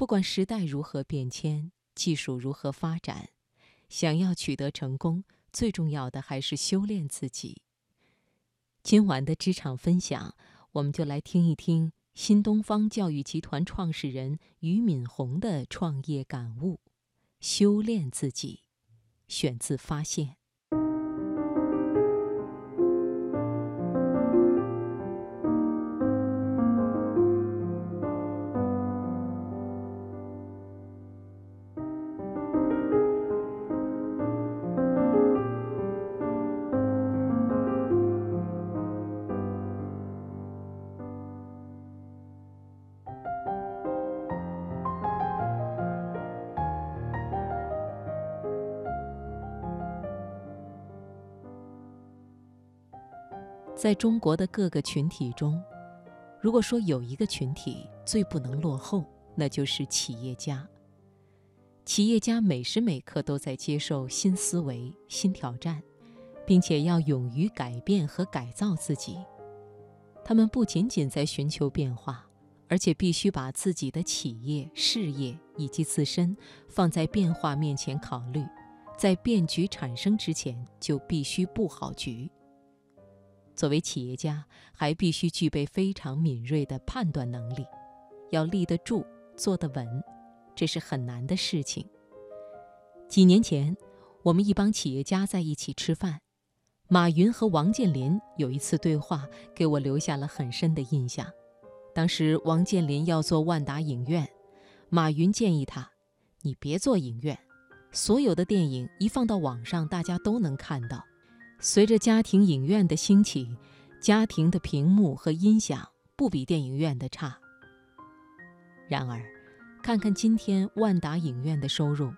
不管时代如何变迁，技术如何发展，想要取得成功，最重要的还是修炼自己。今晚的职场分享，我们就来听一听新东方教育集团创始人俞敏洪的创业感悟：修炼自己。选自《发现》。在中国的各个群体中，如果说有一个群体最不能落后，那就是企业家。企业家每时每刻都在接受新思维、新挑战，并且要勇于改变和改造自己。他们不仅仅在寻求变化，而且必须把自己的企业、事业以及自身放在变化面前考虑，在变局产生之前就必须布好局。作为企业家，还必须具备非常敏锐的判断能力，要立得住、坐得稳，这是很难的事情。几年前，我们一帮企业家在一起吃饭，马云和王健林有一次对话，给我留下了很深的印象。当时，王健林要做万达影院，马云建议他：“你别做影院，所有的电影一放到网上，大家都能看到。”随着家庭影院的兴起，家庭的屏幕和音响不比电影院的差。然而，看看今天万达影院的收入，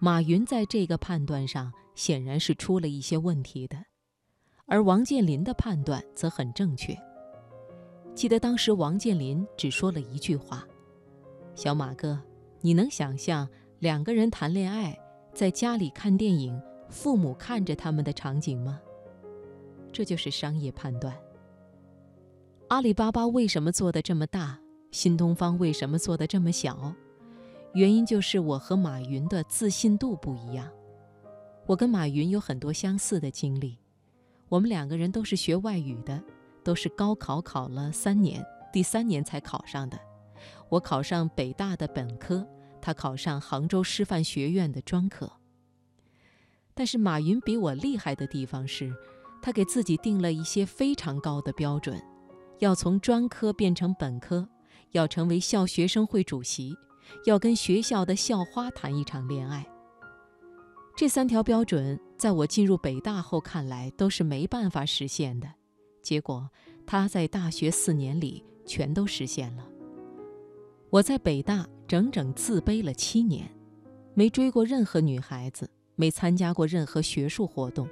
马云在这个判断上显然是出了一些问题的，而王健林的判断则很正确。记得当时王健林只说了一句话：“小马哥，你能想象两个人谈恋爱，在家里看电影？”父母看着他们的场景吗？这就是商业判断。阿里巴巴为什么做的这么大？新东方为什么做的这么小？原因就是我和马云的自信度不一样。我跟马云有很多相似的经历，我们两个人都是学外语的，都是高考考了三年，第三年才考上的。我考上北大的本科，他考上杭州师范学院的专科。但是马云比我厉害的地方是，他给自己定了一些非常高的标准，要从专科变成本科，要成为校学生会主席，要跟学校的校花谈一场恋爱。这三条标准在我进入北大后看来都是没办法实现的，结果他在大学四年里全都实现了。我在北大整整自卑了七年，没追过任何女孩子。没参加过任何学术活动，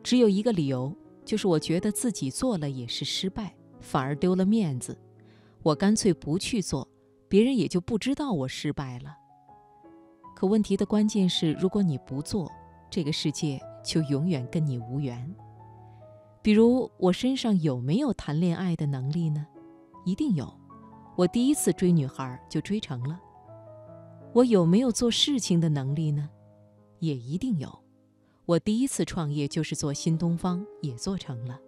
只有一个理由，就是我觉得自己做了也是失败，反而丢了面子。我干脆不去做，别人也就不知道我失败了。可问题的关键是，如果你不做，这个世界就永远跟你无缘。比如我身上有没有谈恋爱的能力呢？一定有，我第一次追女孩就追成了。我有没有做事情的能力呢？也一定有，我第一次创业就是做新东方，也做成了。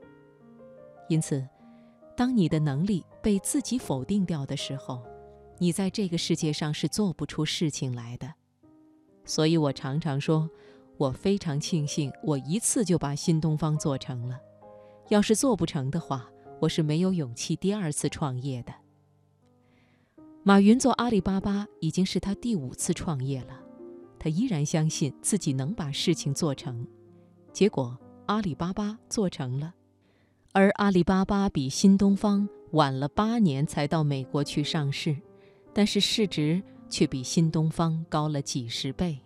因此，当你的能力被自己否定掉的时候，你在这个世界上是做不出事情来的。所以我常常说，我非常庆幸我一次就把新东方做成了。要是做不成的话，我是没有勇气第二次创业的。马云做阿里巴巴已经是他第五次创业了。他依然相信自己能把事情做成，结果阿里巴巴做成了，而阿里巴巴比新东方晚了八年才到美国去上市，但是市值却比新东方高了几十倍。